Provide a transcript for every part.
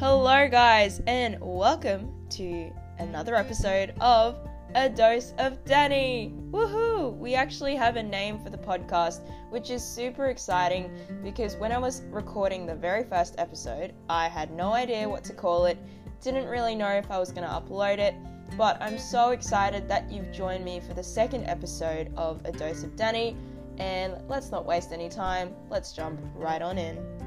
Hello, guys, and welcome to another episode of A Dose of Danny. Woohoo! We actually have a name for the podcast, which is super exciting because when I was recording the very first episode, I had no idea what to call it, didn't really know if I was going to upload it, but I'm so excited that you've joined me for the second episode of A Dose of Danny. And let's not waste any time, let's jump right on in.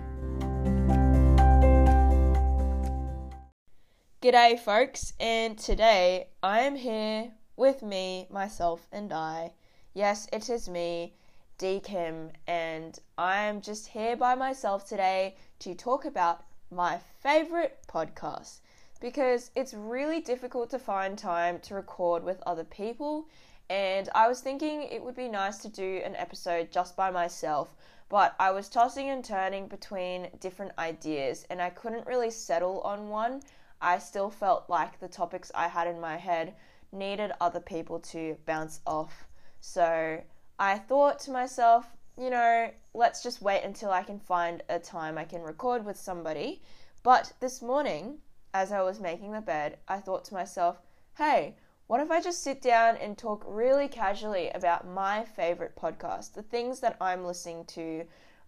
G'day, folks, and today I am here with me, myself, and I. Yes, it is me, D Kim, and I am just here by myself today to talk about my favorite podcast because it's really difficult to find time to record with other people. And I was thinking it would be nice to do an episode just by myself, but I was tossing and turning between different ideas and I couldn't really settle on one. I still felt like the topics I had in my head needed other people to bounce off. So I thought to myself, you know, let's just wait until I can find a time I can record with somebody. But this morning, as I was making the bed, I thought to myself, hey, what if I just sit down and talk really casually about my favorite podcast, the things that I'm listening to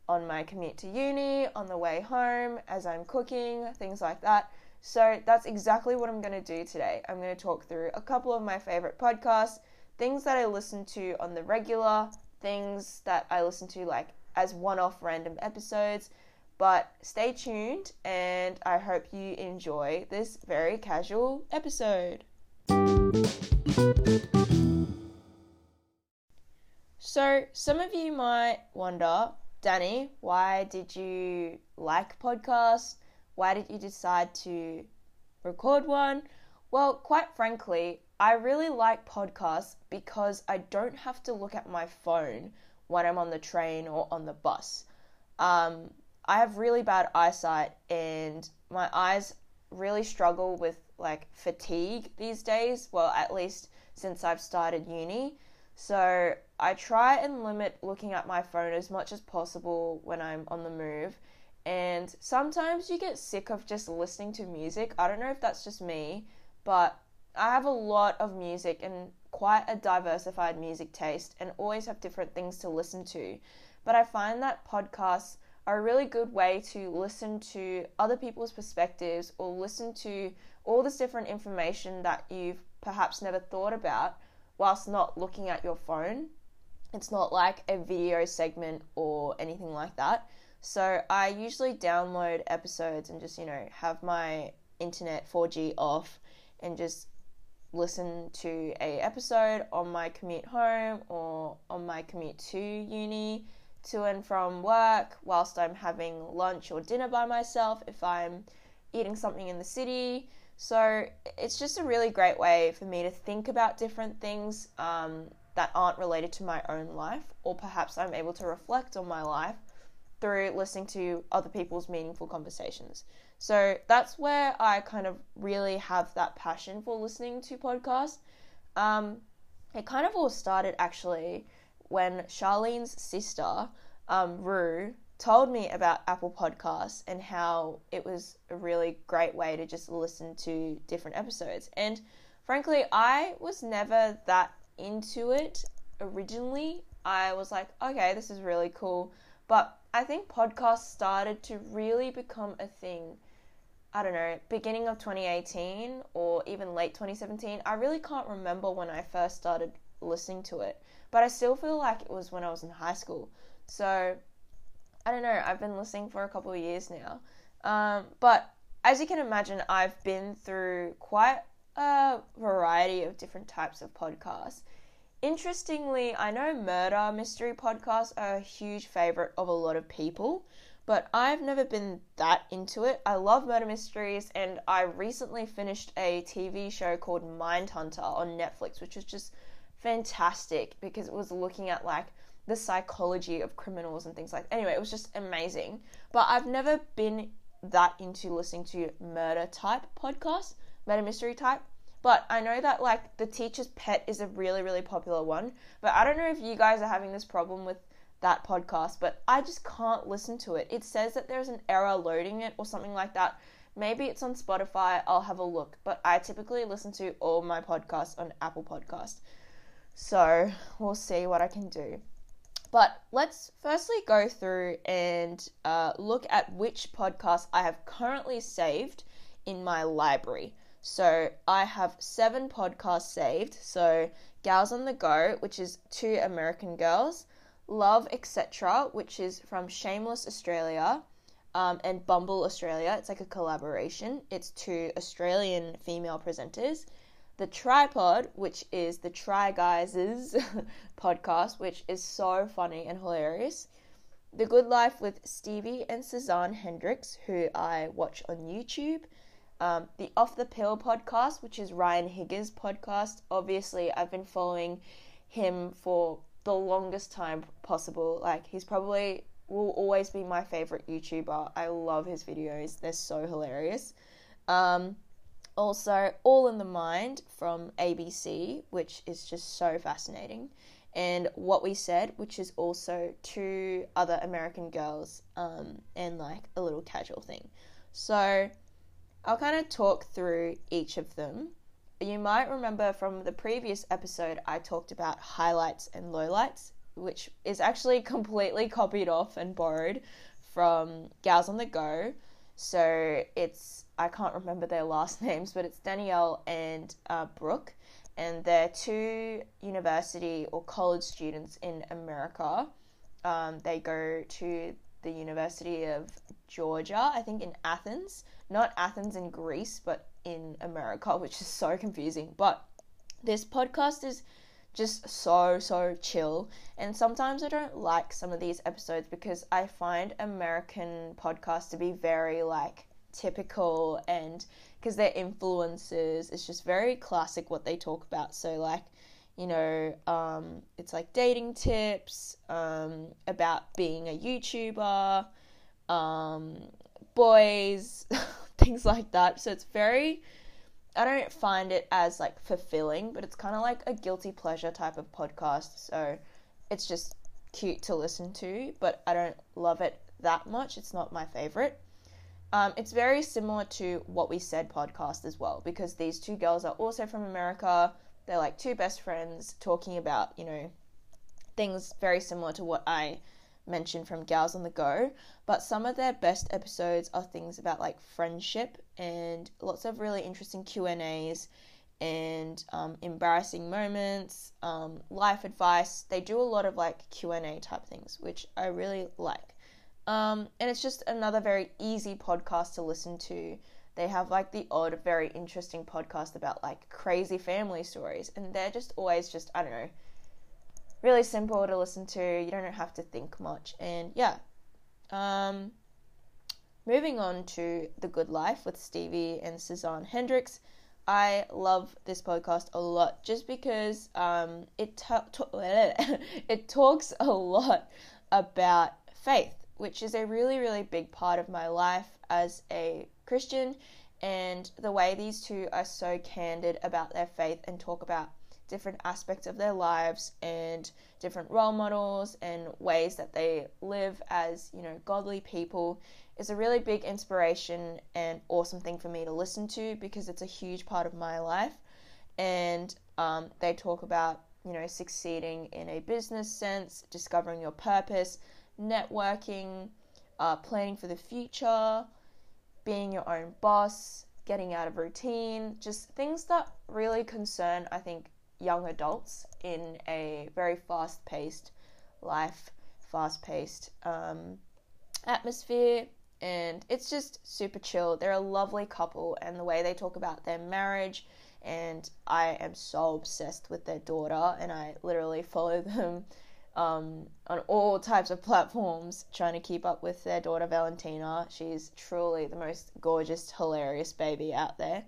on my commute to uni, on the way home, as I'm cooking, things like that. So that's exactly what I'm going to do today. I'm going to talk through a couple of my favorite podcasts, things that I listen to on the regular, things that I listen to like as one off random episodes. But stay tuned and I hope you enjoy this very casual episode. So, some of you might wonder, Danny, why did you like podcasts? Why did you decide to record one? Well, quite frankly, I really like podcasts because I don't have to look at my phone when I'm on the train or on the bus. Um, I have really bad eyesight and my eyes really struggle with like fatigue these days. Well, at least since I've started uni. So I try and limit looking at my phone as much as possible when I'm on the move and sometimes you get sick of just listening to music. I don't know if that's just me, but I have a lot of music and quite a diversified music taste and always have different things to listen to. But I find that podcasts are a really good way to listen to other people's perspectives or listen to all this different information that you've perhaps never thought about whilst not looking at your phone. It's not like a video segment or anything like that. So I usually download episodes and just, you know, have my internet 4G off and just listen to a episode on my commute home or on my commute to uni to and from work whilst I'm having lunch or dinner by myself if I'm eating something in the city. So it's just a really great way for me to think about different things um, that aren't related to my own life, or perhaps I'm able to reflect on my life through listening to other people's meaningful conversations. So that's where I kind of really have that passion for listening to podcasts. Um, it kind of all started actually when Charlene's sister, um, Rue, told me about Apple Podcasts and how it was a really great way to just listen to different episodes. And frankly, I was never that into it originally. I was like, okay, this is really cool. But I think podcasts started to really become a thing. I don't know, beginning of 2018 or even late 2017. I really can't remember when I first started listening to it, but I still feel like it was when I was in high school. So I don't know, I've been listening for a couple of years now. Um, but as you can imagine, I've been through quite a variety of different types of podcasts. Interestingly, I know murder mystery podcasts are a huge favorite of a lot of people, but I've never been that into it. I love murder mysteries, and I recently finished a TV show called Mindhunter on Netflix, which was just fantastic because it was looking at like the psychology of criminals and things like that. Anyway, it was just amazing. But I've never been that into listening to murder type podcasts, murder mystery type. But I know that like the teacher's pet is a really really popular one. But I don't know if you guys are having this problem with that podcast, but I just can't listen to it. It says that there's an error loading it or something like that Maybe it's on Spotify. I'll have a look. But I typically listen to all my podcasts on Apple Podcast. So we'll see what I can do. But let's firstly go through and uh, look at which podcasts I have currently saved in my library. So I have seven podcasts saved. So Gals on the Go, which is two American girls, Love Etc., which is from Shameless Australia, um, and Bumble Australia. It's like a collaboration. It's two Australian female presenters. The Tripod, which is the Try Guys' podcast, which is so funny and hilarious. The Good Life with Stevie and Sazan Hendrix, who I watch on YouTube. Um, the Off the Pill podcast, which is Ryan Higa's podcast. Obviously, I've been following him for the longest time possible. Like, he's probably will always be my favorite YouTuber. I love his videos, they're so hilarious. Um, also, All in the Mind from ABC, which is just so fascinating. And What We Said, which is also two other American girls um, and like a little casual thing. So, I'll kind of talk through each of them. You might remember from the previous episode, I talked about highlights and lowlights, which is actually completely copied off and borrowed from Gals on the Go. So it's, I can't remember their last names, but it's Danielle and uh, Brooke. And they're two university or college students in America. Um, they go to the University of Georgia, I think in Athens. Not Athens in Greece, but in America, which is so confusing. But this podcast is just so so chill and sometimes i don't like some of these episodes because i find american podcasts to be very like typical and because their influences it's just very classic what they talk about so like you know um, it's like dating tips um, about being a youtuber um, boys things like that so it's very I don't find it as like fulfilling, but it's kind of like a guilty pleasure type of podcast. So it's just cute to listen to, but I don't love it that much. It's not my favorite. Um, it's very similar to what we said podcast as well, because these two girls are also from America. They're like two best friends talking about, you know, things very similar to what I mentioned from Gals on the Go, but some of their best episodes are things about like friendship and lots of really interesting Q and A's and um, embarrassing moments, um, life advice. They do a lot of like Q and A type things, which I really like. Um, and it's just another very easy podcast to listen to. They have like the odd, very interesting podcast about like crazy family stories, and they're just always just I don't know really simple to listen to. You don't have to think much. And yeah. Um, moving on to The Good Life with Stevie and Sazan Hendrix. I love this podcast a lot just because um, it ta- it talks a lot about faith, which is a really really big part of my life as a Christian, and the way these two are so candid about their faith and talk about different aspects of their lives and different role models and ways that they live as, you know, godly people is a really big inspiration and awesome thing for me to listen to because it's a huge part of my life. And um, they talk about, you know, succeeding in a business sense, discovering your purpose, networking, uh, planning for the future, being your own boss, getting out of routine, just things that really concern, I think, young adults in a very fast paced life, fast paced um, atmosphere. And it's just super chill. They're a lovely couple, and the way they talk about their marriage. And I am so obsessed with their daughter, and I literally follow them um, on all types of platforms, trying to keep up with their daughter Valentina. She's truly the most gorgeous, hilarious baby out there.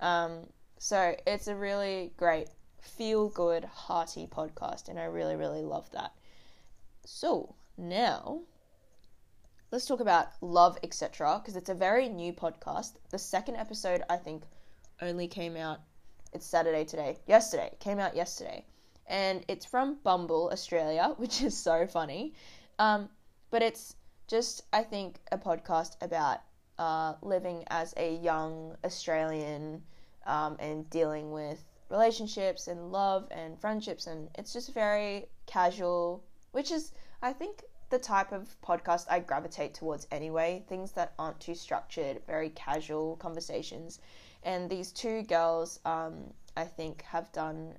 Um, so it's a really great feel good, hearty podcast, and I really, really love that. So, now let's talk about Love, etc., because it's a very new podcast. The second episode, I think, only came out, it's Saturday today, yesterday, came out yesterday. And it's from Bumble, Australia, which is so funny. Um, but it's just, I think, a podcast about uh, living as a young Australian um, and dealing with relationships and love and friendships. And it's just very casual, which is, I think, the type of podcast I gravitate towards anyway. Things that aren't too structured, very casual conversations. And these two girls, um, I think, have done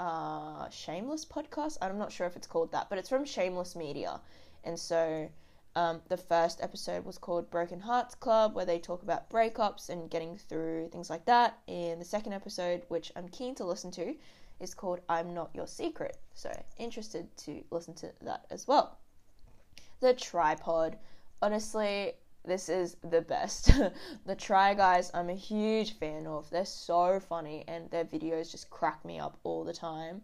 uh, Shameless podcast. I'm not sure if it's called that, but it's from Shameless Media. And so um, the first episode was called Broken Hearts Club, where they talk about breakups and getting through things like that. And the second episode, which I'm keen to listen to, is called I'm Not Your Secret. So interested to listen to that as well. The tripod. Honestly, this is the best. the Try Guys, I'm a huge fan of. They're so funny and their videos just crack me up all the time.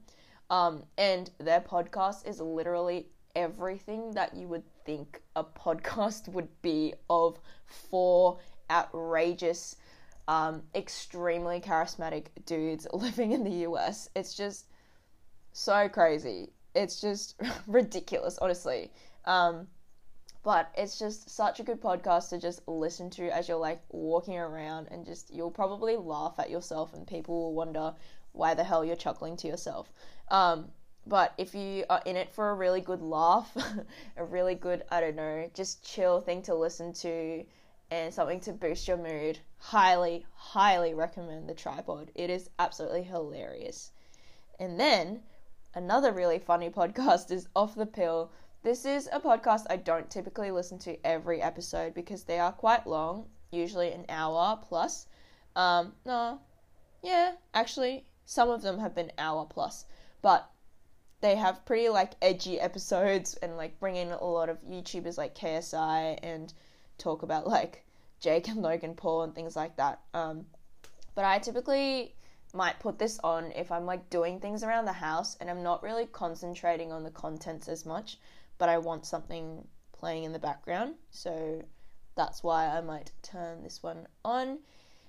Um, and their podcast is literally everything that you would think a podcast would be of four outrageous, um, extremely charismatic dudes living in the US. It's just so crazy. It's just ridiculous, honestly. Um, but it's just such a good podcast to just listen to as you're like walking around and just you'll probably laugh at yourself and people will wonder why the hell you're chuckling to yourself. Um, but if you are in it for a really good laugh, a really good, I don't know, just chill thing to listen to and something to boost your mood, highly, highly recommend the tripod. It is absolutely hilarious. And then another really funny podcast is Off the Pill this is a podcast I don't typically listen to every episode because they are quite long, usually an hour plus. Um, no, yeah, actually, some of them have been hour plus, but they have pretty like edgy episodes and like bring in a lot of YouTubers like KSI and talk about like Jake and Logan Paul and things like that. Um, but I typically might put this on if I'm like doing things around the house and I'm not really concentrating on the contents as much but I want something playing in the background. So that's why I might turn this one on.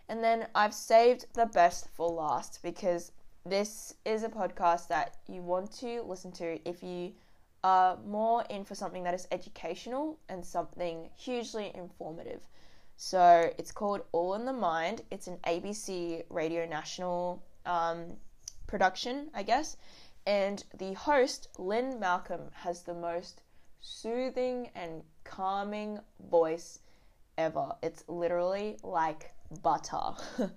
And then I've saved the best for last because this is a podcast that you want to listen to if you are more in for something that is educational and something hugely informative. So it's called All in the Mind. It's an ABC Radio National um, production, I guess. And the host, Lynne Malcolm, has the most soothing and calming voice ever. It's literally like butter.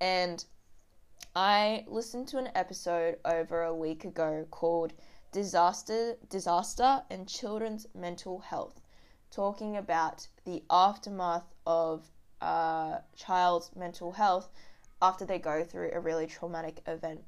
and I listened to an episode over a week ago called Disaster Disaster and Children's Mental Health, talking about the aftermath of a child's mental health after they go through a really traumatic event.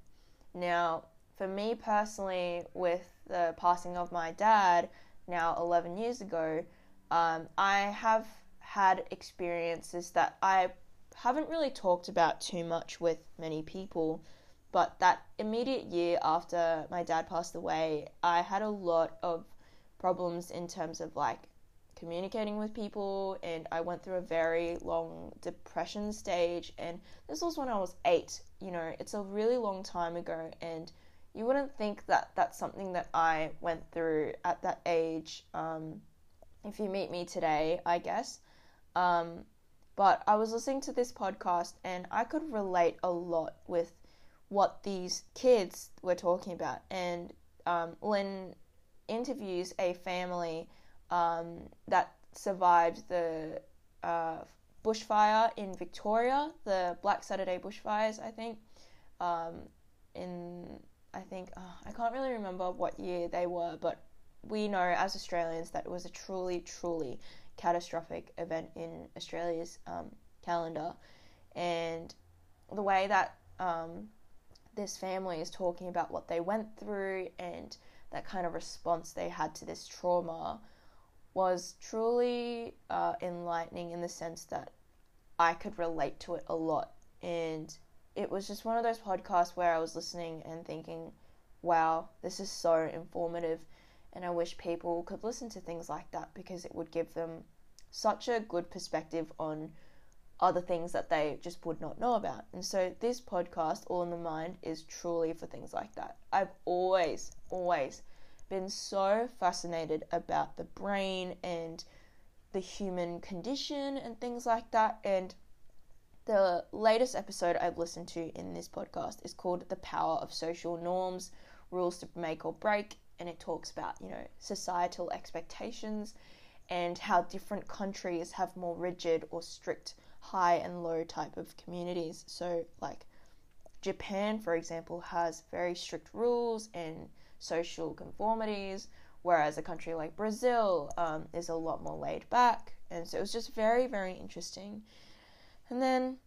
Now, for me personally, with the passing of my dad now 11 years ago, um, I have had experiences that I haven't really talked about too much with many people. But that immediate year after my dad passed away, I had a lot of problems in terms of like communicating with people, and I went through a very long depression stage. And this was when I was eight, you know, it's a really long time ago, and you wouldn't think that that's something that I went through at that age. Um, if you meet me today, I guess. Um, but I was listening to this podcast and I could relate a lot with what these kids were talking about. And um, Lynne interviews a family um, that survived the uh, bushfire in Victoria, the Black Saturday bushfires, I think, um, in I think oh, I can't really remember what year they were, but we know as Australians that it was a truly, truly catastrophic event in Australia's um, calendar, and the way that um, this family is talking about what they went through and that kind of response they had to this trauma was truly uh, enlightening in the sense that I could relate to it a lot. And it was just one of those podcasts where I was listening and thinking, wow, this is so informative. And I wish people could listen to things like that because it would give them such a good perspective on other things that they just would not know about. And so this podcast, All in the Mind, is truly for things like that. I've always, always been so fascinated about the brain and the human condition and things like that. And the latest episode I've listened to in this podcast is called The Power of Social Norms Rules to Make or Break. And it talks about, you know, societal expectations and how different countries have more rigid or strict high and low type of communities. So, like Japan, for example, has very strict rules and social conformities, whereas a country like Brazil um, is a lot more laid back. And so it was just very, very interesting. And then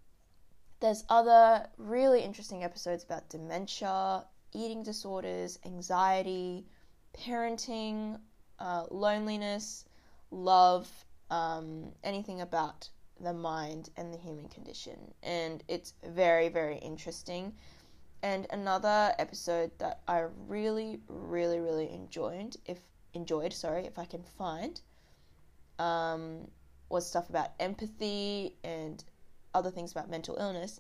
there's other really interesting episodes about dementia, eating disorders, anxiety, parenting, uh, loneliness, love, um, anything about the mind and the human condition. And it's very, very interesting. And another episode that I really, really, really enjoyed, if enjoyed, sorry, if I can find, um, was stuff about empathy and other things about mental illness.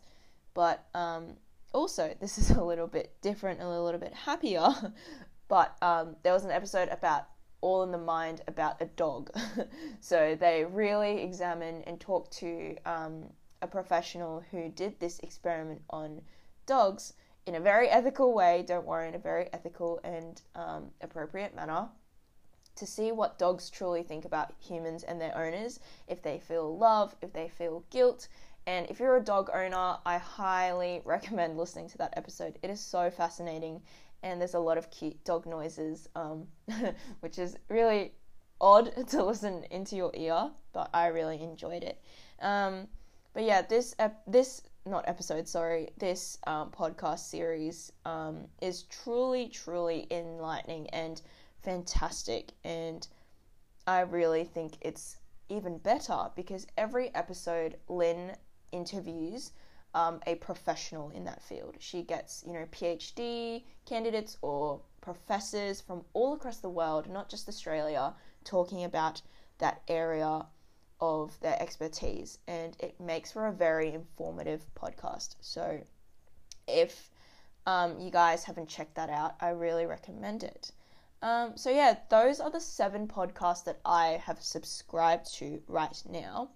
But um, also, this is a little bit different, a little bit happier. but um, there was an episode about all in the mind about a dog. so they really examine and talk to um, a professional who did this experiment on dogs in a very ethical way, don't worry, in a very ethical and um, appropriate manner to see what dogs truly think about humans and their owners, if they feel love, if they feel guilt. And if you're a dog owner, I highly recommend listening to that episode. It is so fascinating and there's a lot of cute dog noises, um, which is really odd to listen into your ear, but I really enjoyed it. Um, but yeah, this ep- this not episode, sorry, this um, podcast series um, is truly, truly enlightening and fantastic, and I really think it's even better because every episode Lynne interviews um, a professional in that field. She gets, you know, PhD candidates or professors from all across the world, not just Australia, talking about that area of their expertise. And it makes for a very informative podcast. So if um, you guys haven't checked that out, I really recommend it. Um, so, yeah, those are the seven podcasts that I have subscribed to right now.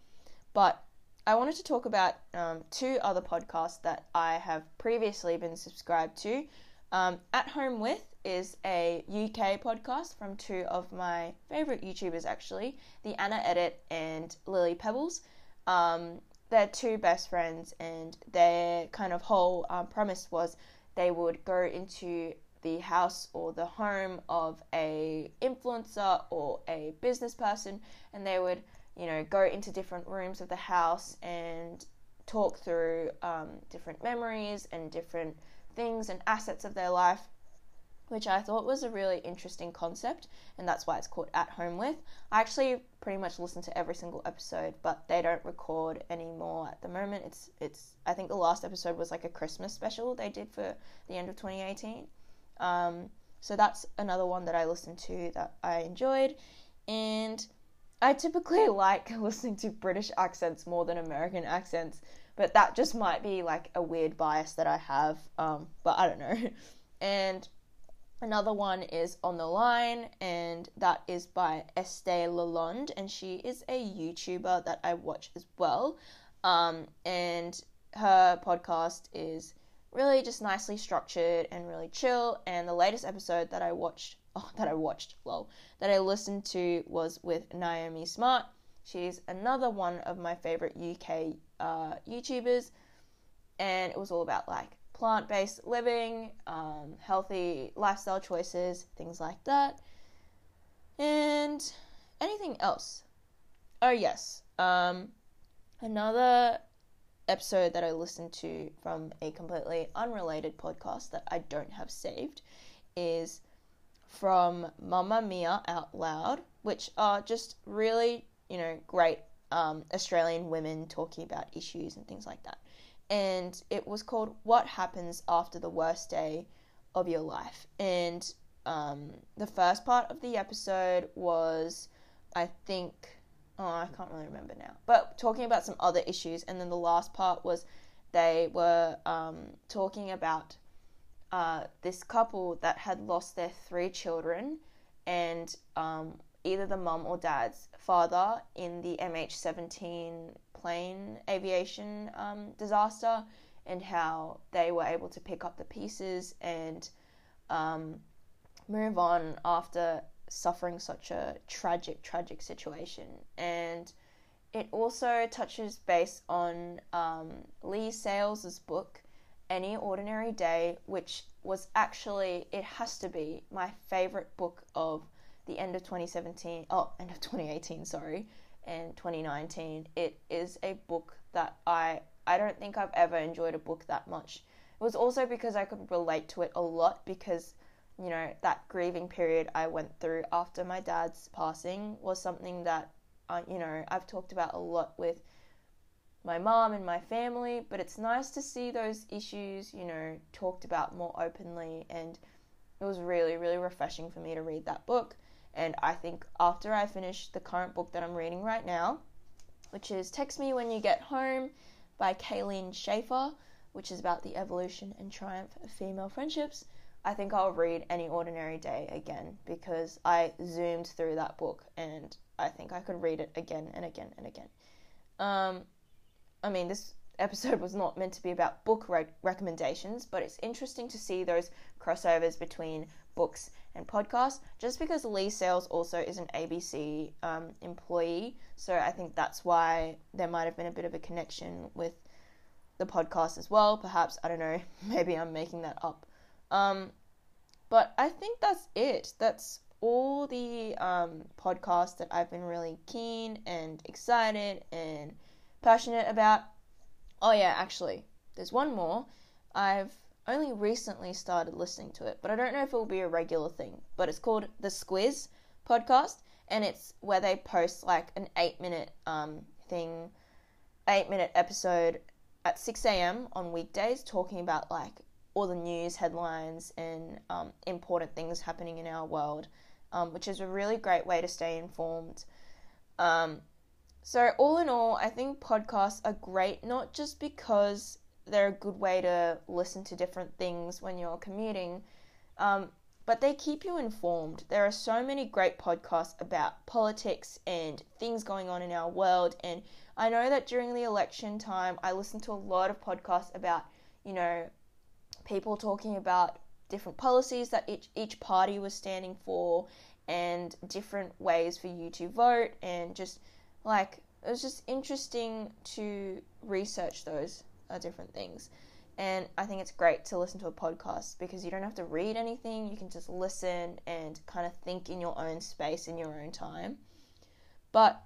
But I wanted to talk about um, two other podcasts that I have previously been subscribed to. Um, At Home With is a UK podcast from two of my favorite YouTubers, actually, the Anna Edit and Lily Pebbles. Um, they're two best friends, and their kind of whole um, premise was they would go into the house or the home of a influencer or a business person, and they would you know, go into different rooms of the house and talk through um, different memories and different things and assets of their life, which I thought was a really interesting concept, and that's why it's called At Home With. I actually pretty much listen to every single episode, but they don't record anymore at the moment. It's it's I think the last episode was like a Christmas special they did for the end of 2018. Um, so that's another one that I listened to that I enjoyed, and I typically like listening to British accents more than American accents, but that just might be like a weird bias that I have. Um, but I don't know. And another one is On the Line, and that is by Estee Lalonde, and she is a YouTuber that I watch as well. Um, and her podcast is really just nicely structured and really chill. And the latest episode that I watched oh, that I watched, lol, that I listened to was with Naomi Smart. She's another one of my favorite UK uh, YouTubers, and it was all about like plant based living, um, healthy lifestyle choices, things like that, and anything else. Oh, yes, um, another episode that I listened to from a completely unrelated podcast that I don't have saved is from Mamamia Out Loud, which are just really, you know, great um, Australian women talking about issues and things like that. And it was called What Happens After the Worst Day of Your Life. And um, the first part of the episode was, I think, oh, I can't really remember now, but talking about some other issues. And then the last part was they were um, talking about uh, this couple that had lost their three children, and um, either the mum or dad's father in the MH17 plane aviation um, disaster and how they were able to pick up the pieces and um, move on after suffering such a tragic, tragic situation. And it also touches base on um, Leigh Sales's book, Any Ordinary Day, which was actually, it has to be my favorite book of the end of 2017, oh, end of 2018, sorry, and 2019. It is a book that I I don't think I've ever enjoyed a book that much. It was also because I could relate to it a lot because you know that grieving period I went through after my dad's passing was something that uh, you know I've talked about a lot with my mom and my family, but it's nice to see those issues, you know, talked about more openly and it was really really refreshing for me to read that book and I think after I finish the current book that I'm reading right now, which is Text Me When You Get Home by Kayleen Schaefer, which is about the evolution and triumph of female friendships, I think I'll read Any Ordinary Day again because I zoomed through that book and I think I could read it again and again and again. Um, I mean, this episode was not meant to be about book re- recommendations, but it's interesting to see those crossovers between books and podcasts. Just because Leigh Sales also is an ABC um, employee, so I think that's why there might have been a bit of a connection with the podcast as well. Perhaps I don't know. Maybe I'm making that up. Um, but I think that's it. That's all the um, podcasts that I've been really keen and excited and passionate about. Oh yeah, actually, there's one more. I've only recently started listening to it, but I don't know if it will be a regular thing. But it's called the Squiz podcast, and it's where they post like an eight minute um, thing, eight minute episode at 6 a.m. on weekdays, talking about like all the news headlines and um, important things happening in our world, um, which is a really great way to stay informed. Um, so, all in all, I think podcasts are great, not just because they're a good way to listen to different things when you're commuting. Um, but they keep you informed. There are so many great podcasts about politics and things going on in our world. And I know that during the election time, I listened to a lot of podcasts about, you know, people talking about different policies that each, each party was standing for and different ways for you to vote. And just like, it was just interesting to research those are different things. And I think it's great to listen to a podcast because you don't have to read anything, you can just listen and kind of think in your own space, in your own time. But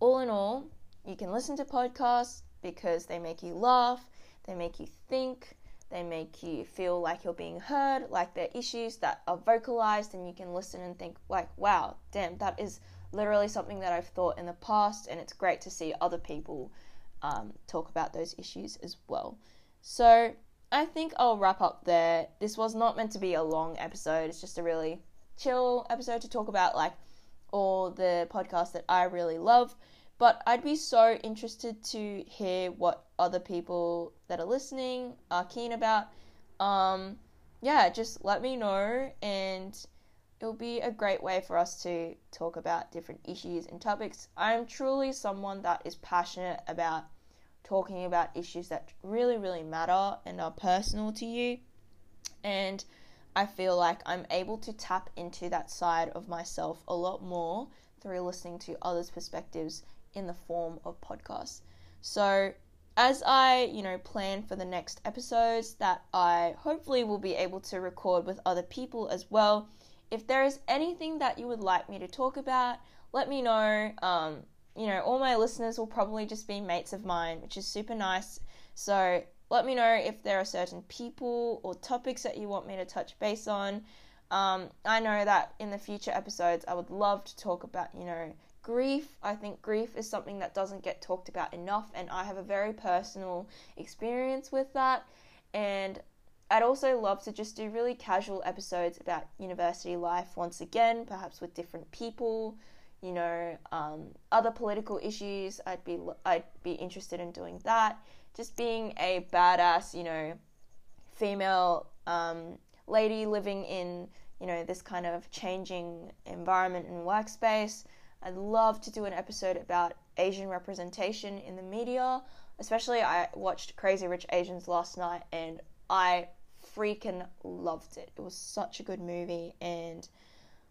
all in all, you can listen to podcasts because they make you laugh, they make you think, they make you feel like you're being heard, like they're issues that are vocalized, and you can listen and think, like, wow, damn, that is literally something that I've thought in the past, and it's great to see other people um, talk about those issues as well. So I think I'll wrap up there. This was not meant to be a long episode, it's just a really chill episode to talk about like all the podcasts that I really love. But I'd be so interested to hear what other people that are listening are keen about. Um, yeah, just let me know, and it'll be a great way for us to talk about different issues and topics. I'm truly someone that is passionate about talking about issues that really, really matter and are personal to you. And I feel like I'm able to tap into that side of myself a lot more through listening to others' perspectives in the form of podcasts. So, as I, you know, plan for the next episodes that I hopefully will be able to record with other people as well, if there is anything that you would like me to talk about, let me know. Um, you know, all my listeners will probably just be mates of mine, which is super nice. So let me know if there are certain people or topics that you want me to touch base on. Um, I know that in the future episodes, I would love to talk about, you know, grief. I think grief is something that doesn't get talked about enough, and I have a very personal experience with that. And I'd also love to just do really casual episodes about university life once again, perhaps with different people you know, um, other political issues. I'd be I'd be interested in doing that. Just being a badass, you know, female um, lady living in you know, this kind of changing environment and workspace. I'd love to do an episode about Asian representation in the media. Especially, I watched Crazy Rich Asians last night and I freaking loved it. It was such a good movie and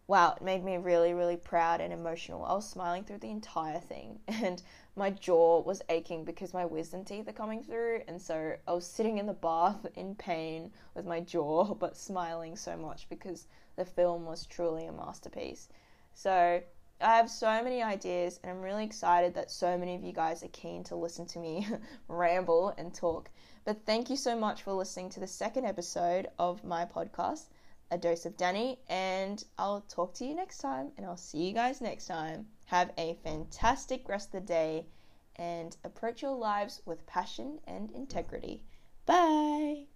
wow, it made me really, really proud and emotional. I was smiling through the entire thing and my jaw was aching because my wisdom teeth are coming through. And so I was sitting in the bath in pain with my jaw, but smiling so much because the film was truly a masterpiece. So I have so many ideas, and I'm really excited that so many of you guys are keen to listen to me ramble and talk. But thank you so much for listening to the second episode of my podcast, A Dose of Danny, and I'll talk to you next time, and I'll see you guys next time. Have a fantastic rest of the day and approach your lives with passion and integrity. Bye!